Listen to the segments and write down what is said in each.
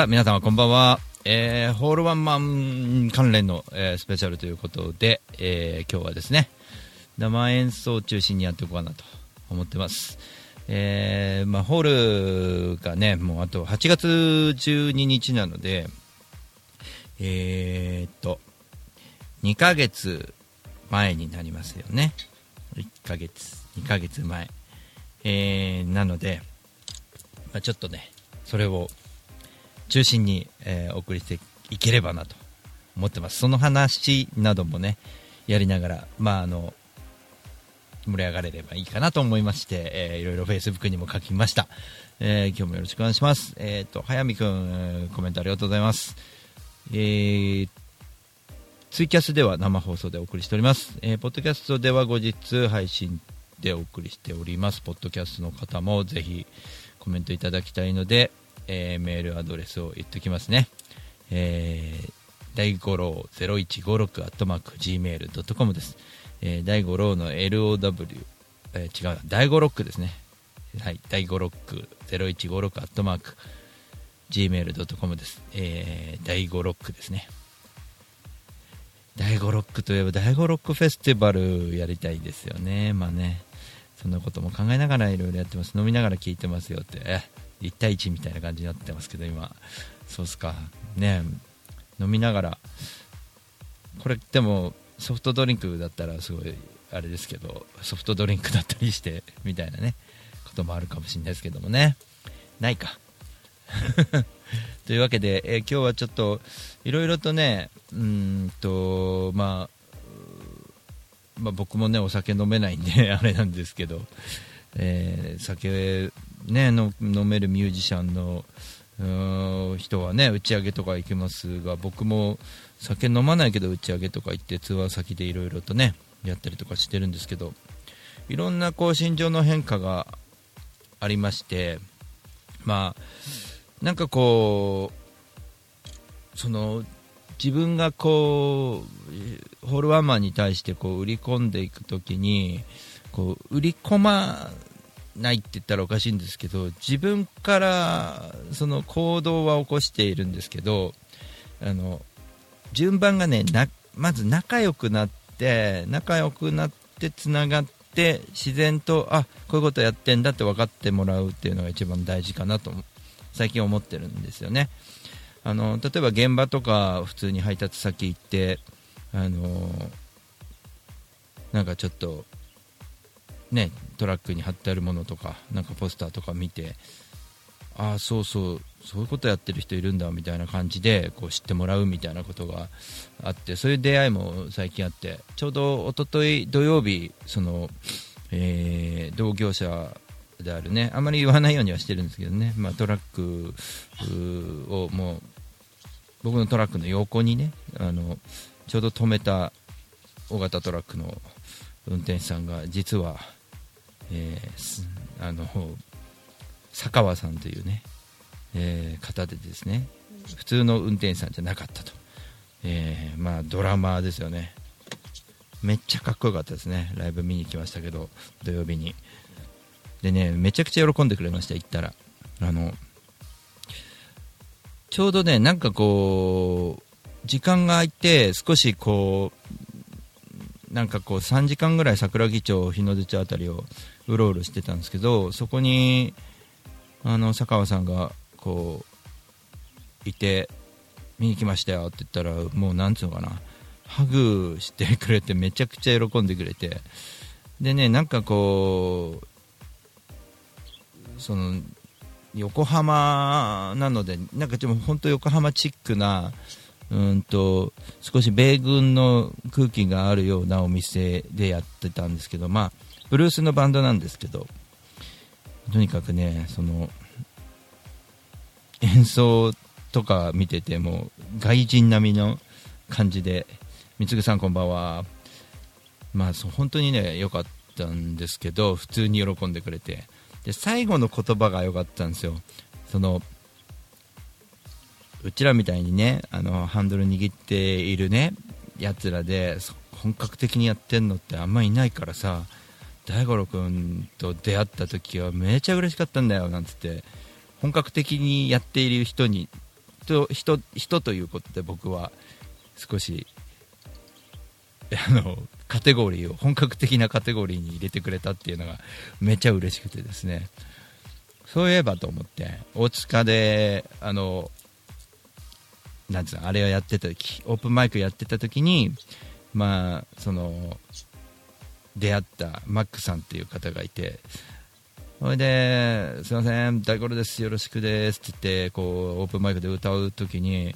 さあ、皆様こんばんは。えー、ホールワンマン関連の、えー、スペシャルということで、えー、今日はですね、生演奏を中心にやっていこうかなと思ってます。えー、まあ、ホールがね、もうあと8月12日なので、えー、っと、2ヶ月前になりますよね。1ヶ月、2ヶ月前。えー、なので、まあ、ちょっとね、それを中心に、えー、お送りしていければなと思ってます。その話などもね、やりながら、まあ、あの、盛り上がれればいいかなと思いまして、えー、いろいろ Facebook にも書きました。えー、今日もよろしくお願いします。えっ、ー、と、早見くん、コメントありがとうございます。えー、ツイキャスでは生放送でお送りしております。えー、ポッドキャストでは後日配信でお送りしております。ポッドキャストの方もぜひコメントいただきたいので、えー、メールアドレスを言っておきますね。えー、大五郎0156アットマーク Gmail.com です。えー、大五郎の LOW、えー、違う、第五ロックですね。はい、第五ロック0156アットマーク Gmail.com です。えー、第五ロックですね。第五ロックといえば第五ロックフェスティバルやりたいですよね。まあね、そんなことも考えながらいろいろやってます。飲みながら聞いてますよって。1対1みたいな感じになってますけど今。そうっすか。ね。飲みながら。これでもソフトドリンクだったらすごいあれですけどソフトドリンクだったりしてみたいなね。こともあるかもしれないですけどもね。ないか。というわけで、えー、今日はちょっといろいろとねうんとまあまあ、僕もねお酒飲めないんであれなんですけど、えー、酒ね、の飲めるミュージシャンの人はね打ち上げとか行きますが僕も酒飲まないけど打ち上げとか行ってツアー先でいろいろとねやったりとかしてるんですけどいろんなこう心情の変化がありましてまあなんかこうその自分がこうホールワンマンに対してこう売り込んでいくときにこう売り込まないって言ったらおかしいんですけど自分からその行動は起こしているんですけどあの順番がねまず仲良くなって仲良くなってつながって自然とあこういうことやってんだって分かってもらうっていうのが一番大事かなと最近思ってるんですよね。あの例えば現場とか普通に配達先行ってあのなんかちょっとね、トラックに貼ってあるものとかなんかポスターとか見てああそうそうそういうことやってる人いるんだみたいな感じでこう知ってもらうみたいなことがあってそういう出会いも最近あってちょうどおととい土曜日その、えー、同業者であるねあまり言わないようにはしてるんですけどね、まあ、トラックをもう僕のトラックの横にねあのちょうど止めた大型トラックの運転手さんが実はえー、あの坂川さんというね、えー、方でですね普通の運転手さんじゃなかったと、えー、まあ、ドラマーですよね。めっちゃかっこよかったですね。ライブ見に来ましたけど土曜日に。でねめちゃくちゃ喜んでくれました行ったら。あのちょうどねなんかこう時間が空いて少しこうなんかこう3時間ぐらい桜木町日の出町辺りをうろうろしてたんですけどそこにあの坂川さんがこういて見に来ましたよって言ったらもうなんつうのかなハグしてくれてめちゃくちゃ喜んでくれてでねなんかこうその横浜なのでなんかでも本当横浜チックなうんと少し米軍の空気があるようなお店でやってたんですけどまあブルースのバンドなんですけどとにかくねその演奏とか見てても外人並みの感じで三つさんこんばんは。まあ本当にね良かったんですけど普通に喜んでくれて。で最後の言葉が良かったんですよ。そのうちらみたいにねあのハンドル握っているねやつらで本格的にやってんのってあんまいないからさ大五郎君と出会った時はめちゃ嬉しかったんだよなんつって。本格的にやっている人に人人人ということで僕は。少しあのカテゴリーを本格的なカテゴリーに入れてくれたっていうのがめちゃ嬉しくてですね。そういえばと思って大塚であのなんつうのあれをやってた時オープンマイクやってた時にまあその出会ったマックさんっていう方がいてそれで「すいません大五郎ですよろしくです」って言ってこうオープンマイクで歌う時に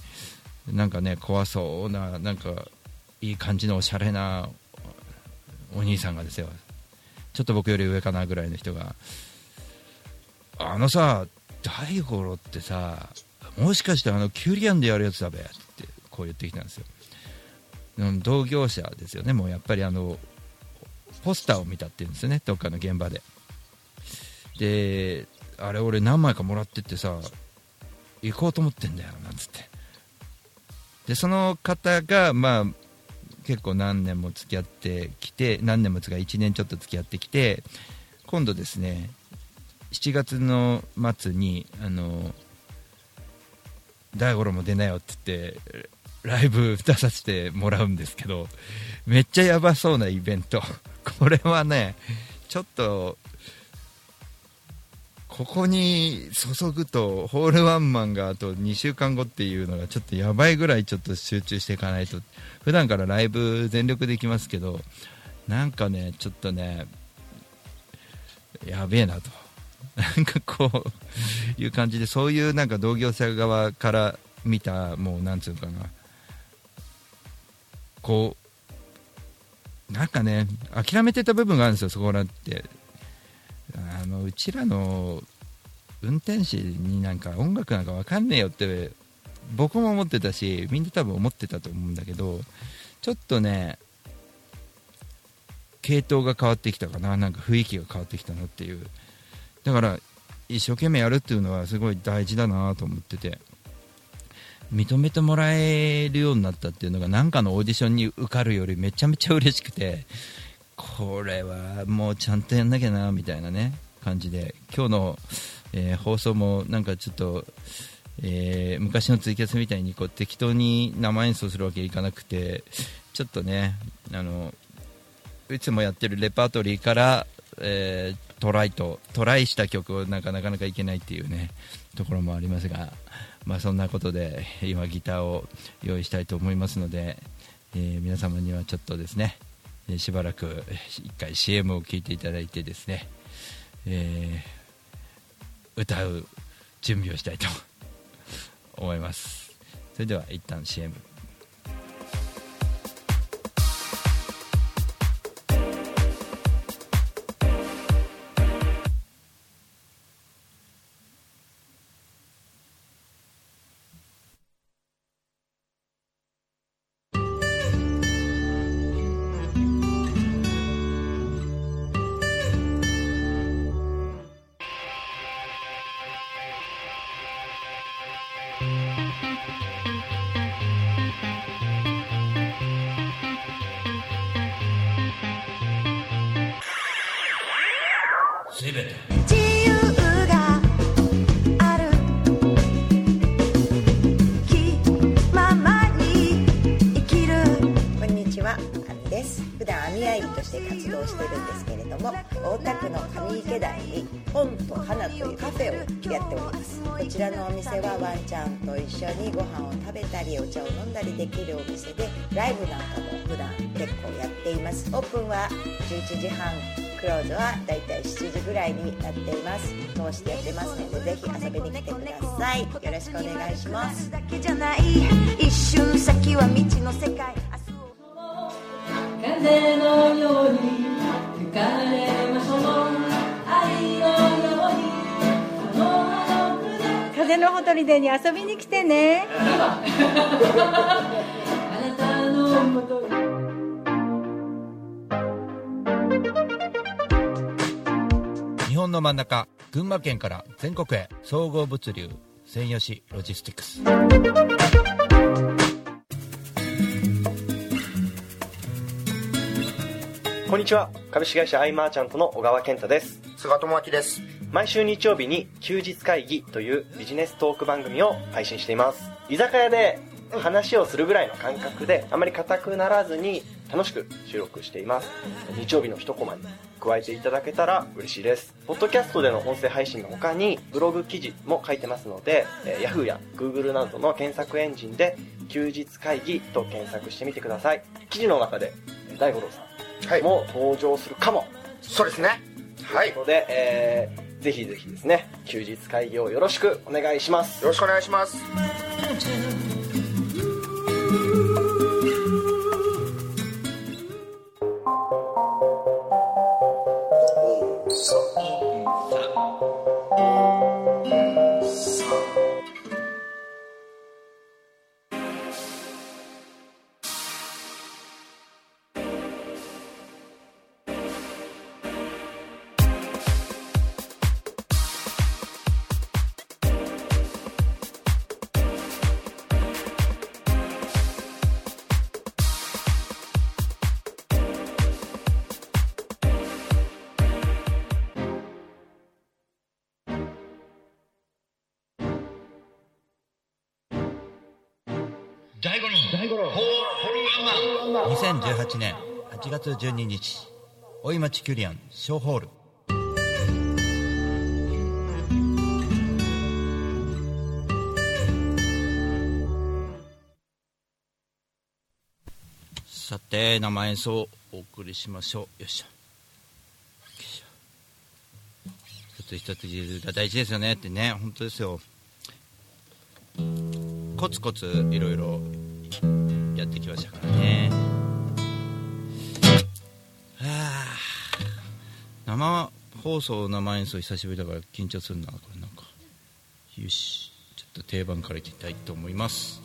なんかね怖そうななんかいい感じのおしゃれなお兄さんがですよ。ちょっと僕より上かなぐらいの人があのさ大五郎ってさもしかしてあのキュリアンでやるやつだべってこう言ってきたんですよ。同業者ですよね。もうやっぱりあのポスターを見たっていうんですよね。どっかの現場で。であれ俺何枚かもらってってさ行こうと思ってんだよなんつって。でその方がまあ結構何年も付き合ってきて何年もつか1年ちょっと付き合ってきて今度ですね7月の末にあの大五郎も出なよって言ってライブ出させてもらうんですけどめっちゃやばそうなイベント。これはねちょっとここに注ぐとホールワンマンがあと2週間後っていうのがちょっとやばいぐらいちょっと集中していかないと。普段からライブ全力で行きますけどなんかねちょっとねやべえなと。なんかこういう感じでそういうなんか同業者側から見たもうなんつうかなこうなんかね諦めてた部分があるんですよそこらってあのうちらの運転士になんか音楽なんか分かんねえよって僕も思ってたしみんな多分思ってたと思うんだけどちょっとね系統が変わってきたかななんか雰囲気が変わってきたなっていうだから一生懸命やるっていうのはすごい大事だなと思ってて。認めてもらえるようになったっていうのが何かのオーディションに受かるよりめちゃめちゃ嬉しくてこれはもうちゃんとやんなきゃなみたいなね感じで。今日の、えー、放送もなんかちょっと、えー、昔のツイキャスみたいにこう適当に生演奏するわけいかなくてちょっとねあのいつもやってるレパートリーから、えー、トライとトライした曲をなんかなかなかいけないっていうねところもありますが、まあ、そんなことで今ギターを用意したいと思いますので、えー、皆様にはちょっとですねしばらく1回 CM を聴いていただいてですね、えー、歌う準備をしたいと思います。それでは一旦 CM お店はワンちゃんと一緒にご飯を食べたりお茶を飲んだりできるお店でライブなんかも普段結構やっています。オープンは11時半クローズはだいたい7時ぐらいになっています。通してやってますのでぜひ遊びに来てください。よろしくお願いします。一瞬先は未知の世界風のように風のほとりでに遊びに来てね日本の真ん中群馬県から全国へ総合物流専用紙ロジスティクスこんにちは株式会社アイマーチャントの小川健太です菅智明です毎週日曜日に休日会議というビジネストーク番組を配信しています。居酒屋で話をするぐらいの感覚であまり硬くならずに楽しく収録しています。日曜日の一コマに加えていただけたら嬉しいです。ポッドキャストでの音声配信の他にブログ記事も書いてますので、えー Yahoo や Google などの検索エンジンで休日会議と検索してみてください。記事の中でえー大五郎さはい。んも登場するかも、そうですね。はい。よということで、えーぜひぜひですね休日会議をよろしくお願いします。よろしくお願いします。大五郎大五郎。ホールワンマン。2018年8月12日大井町キュリアン小ホール。さて生演奏をお送りしましょう。よいしょよいしょ一つ一つが大事ですよね。ってね。本当ですよ。コツコツいろいろやってきましたからね。はあ。生放送生演奏久しぶりだから緊張するな。これなんか。よし。ちょっと定番からいきたいと思います。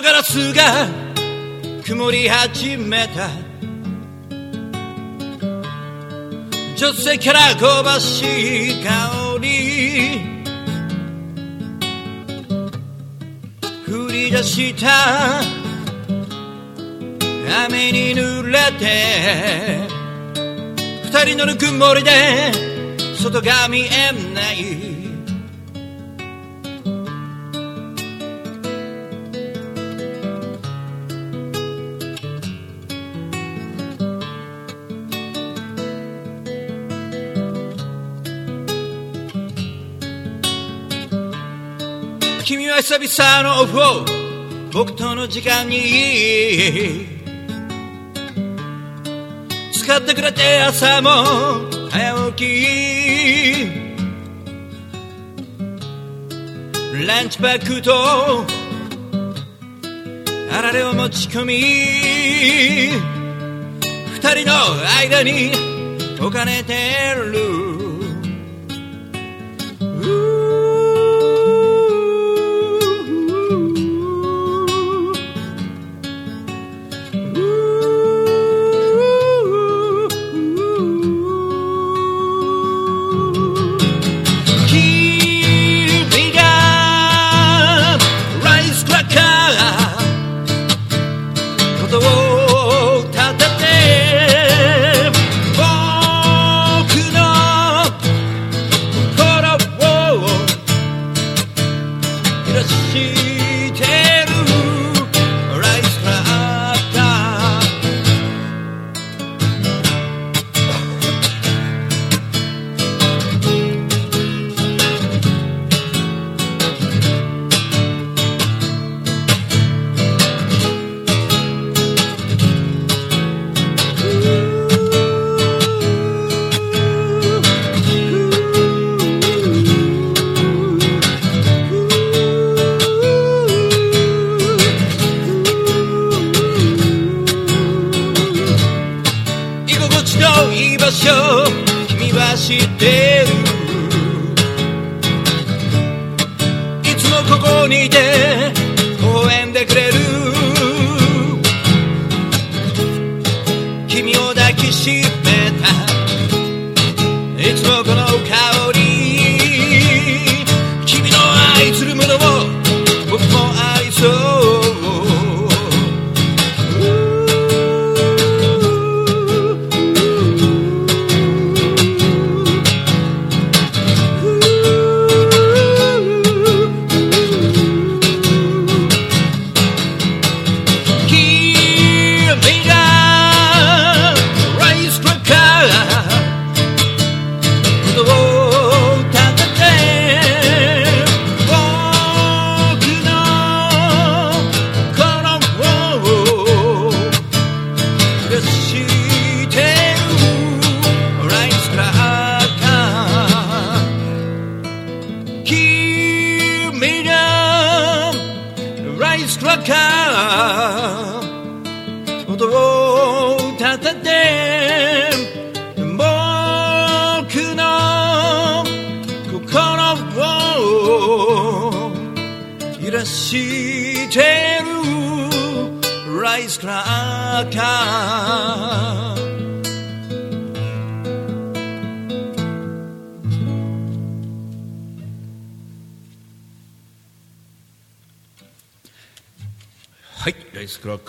フロントガラスが曇り始めた。女性から香ばしい香り。降り出した。雨に濡れて。二人のぬくもりで外が見えない。君は久々のオフを僕との時間に使ってくれて朝も早起き。ランチパックとあられを持ち込み二人の間に置かれてる。場所君は知ってる。いつもここにいて応援でくれる。君を抱きしめ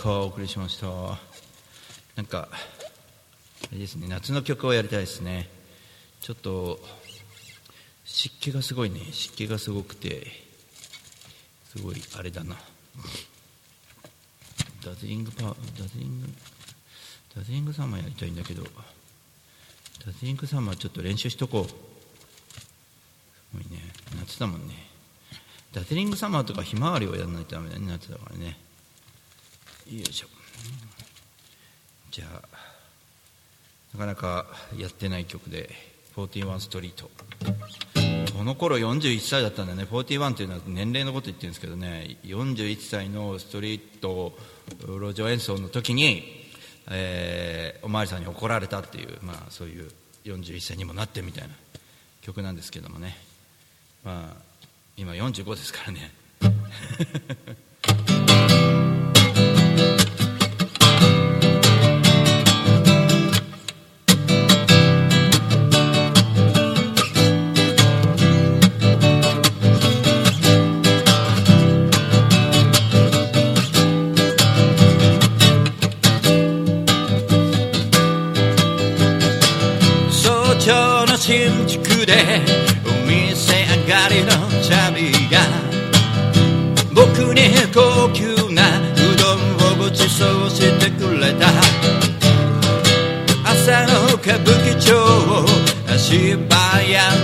お送りしました。なんか、あれですね、夏の曲をやりたいですね。ちょっと、湿気がすごいね、湿気がすごくて、すごい、あれだな。ダズリングパダズリング、ダズリングサマーやりたいんだけど、ダズリングサマーちょっと練習しとこう。すごいね、夏だもんね。ダズリングサマーとかひまわりをやらないとダメだね、夏だからね。よいしょ。じゃあなかなかやってない曲で41ストリート。この頃41歳だったんだね。41っていうのは年齢のこと言ってるんですけどね。41歳のストリート路上演奏の時に、えーおまわりさんに怒られたっていう、まあ、そういう41歳にもなってみたいな曲なんですけどもね。まあ今45ですからね。新宿でお店上がりのチャビが僕に高級なうどんをごちそうしてくれた。朝の歌舞伎町を足早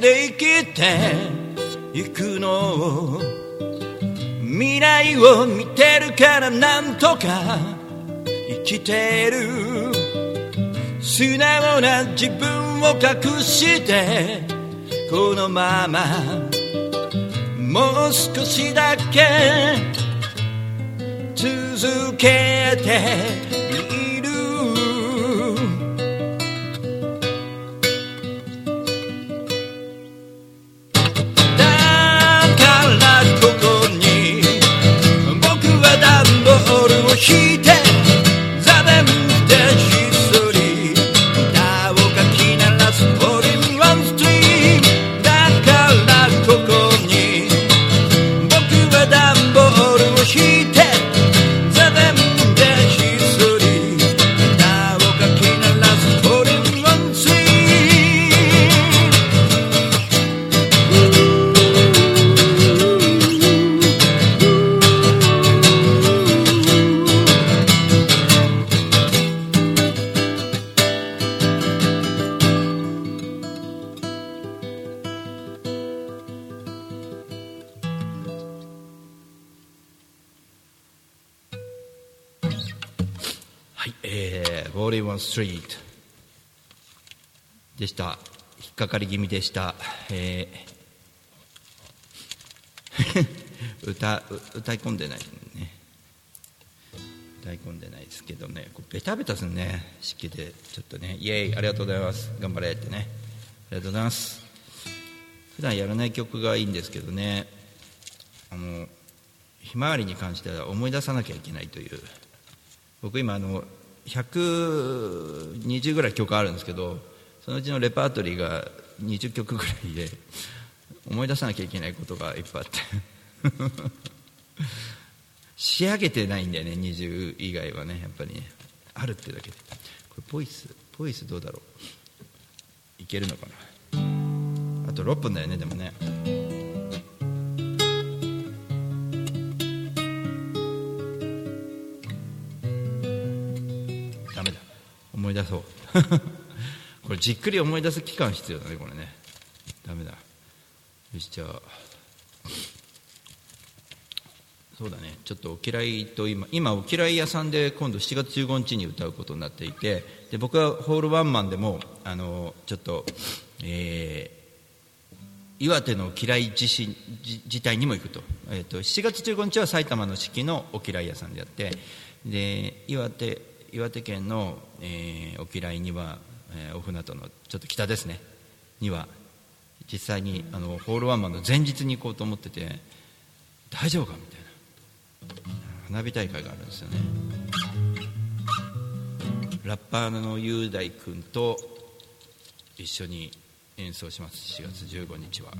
で生きていくの。未来を見てるからなんとか生きてる。素直な自分を隠してこのままもう少しだけ続けてでした。えー 歌、歌い込んでないね。歌い込んでないですけどね、こうベタベタするね、湿気で、ちょっとね、イエーイ、ありがとうございます、頑張れってね、ありがとうございます。普段やらない曲がいいんですけどね、あの、ひまわりに関しては思い出さなきゃいけないという。僕今あの120ぐらい曲あるんですけどそのうちのレパートリーが20曲ぐらいで思い出さなきゃいけないことがいっぱいあって。仕上げてないんだよね20以外はねやっぱりね。あるってだけで。これポイスポイスどうだろう。いけるのかな。あと6分だよねでもね。ダメだ。思い出そう。これじっくり思い出す期間必要だねこれね。ダメだ。よしじゃあ。そうだね。ちょっとお嫌いと今今お嫌い屋さんで今度7月15日に歌うことになっていてで僕はホールワンマンでもあのちょっとえー岩手の嫌い地震自体にも行くと,、えー、と7月15日は埼玉の四季のお嫌い屋さんでやってで岩手岩手県の、えーお嫌いには、えーお船渡のちょっと北ですね。には実際にあのホールワンマンの前日に行こうと思ってて大丈夫かみたいな。花火大会があるんですよね。ラッパーの雄大君と一緒に演奏します。4月15日は。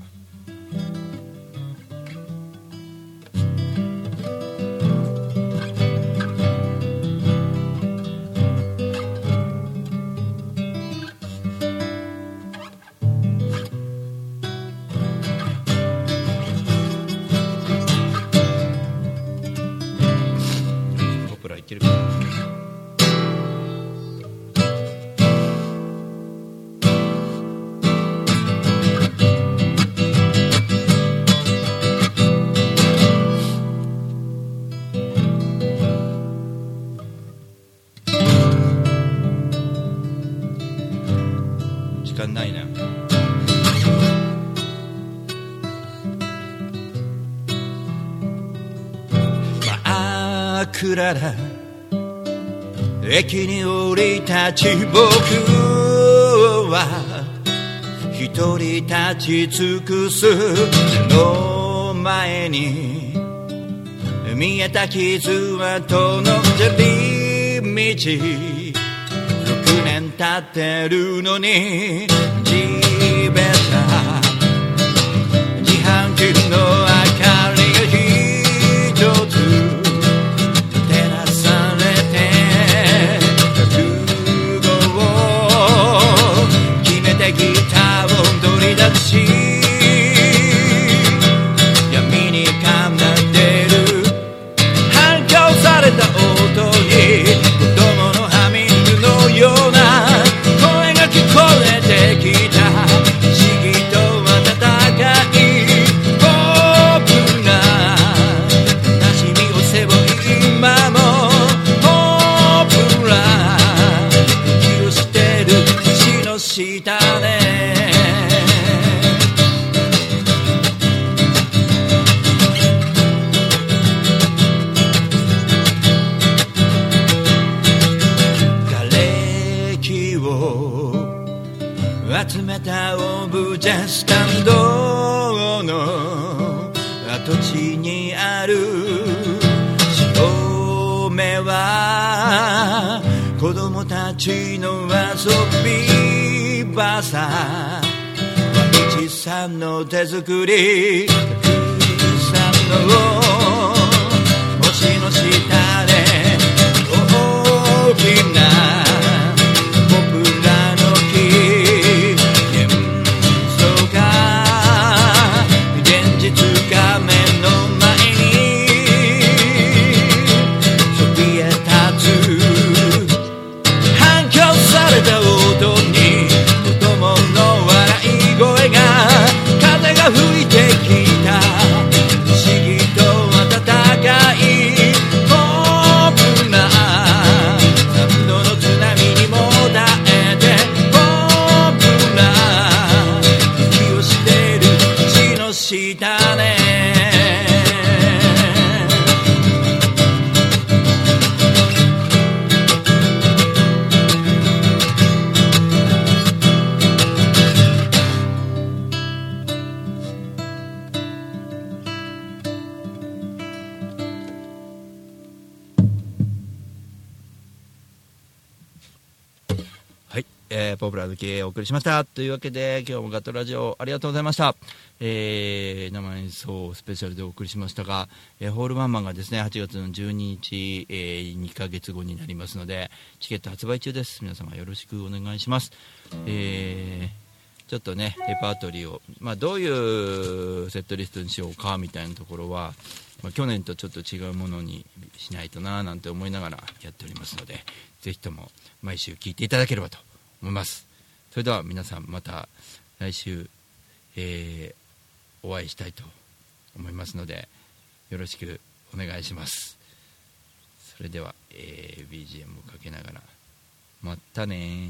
真っ暗な駅に降り立ち僕は一人立ち尽くすの前に見えた傷跡の砂利道6年経ってるのに地べた自販機の down び場さ毎日さんの手作りたくさんの星の下で送りしました。というわけで、今日もガトラジオありがとうございました。えー、生演奏スペシャルでお送りしましたが、えーホールワンマンがですね、8月の12日、えー、2ヶ月後になりますので、チケット発売中です。皆様よろしくお願いします。えー、ちょっとね、レパートリーを、まあ、どういうセットリストにしようかみたいなところは、まあ、去年とちょっと違うものにしないとななんて思いながらやっておりますので、ぜひとも毎週聞いていただければと思います。それでは皆さんまた来週、えー、お会いしたいと思いますのでよろしくお願いします。それでは、えー、BGM をかけながらまたね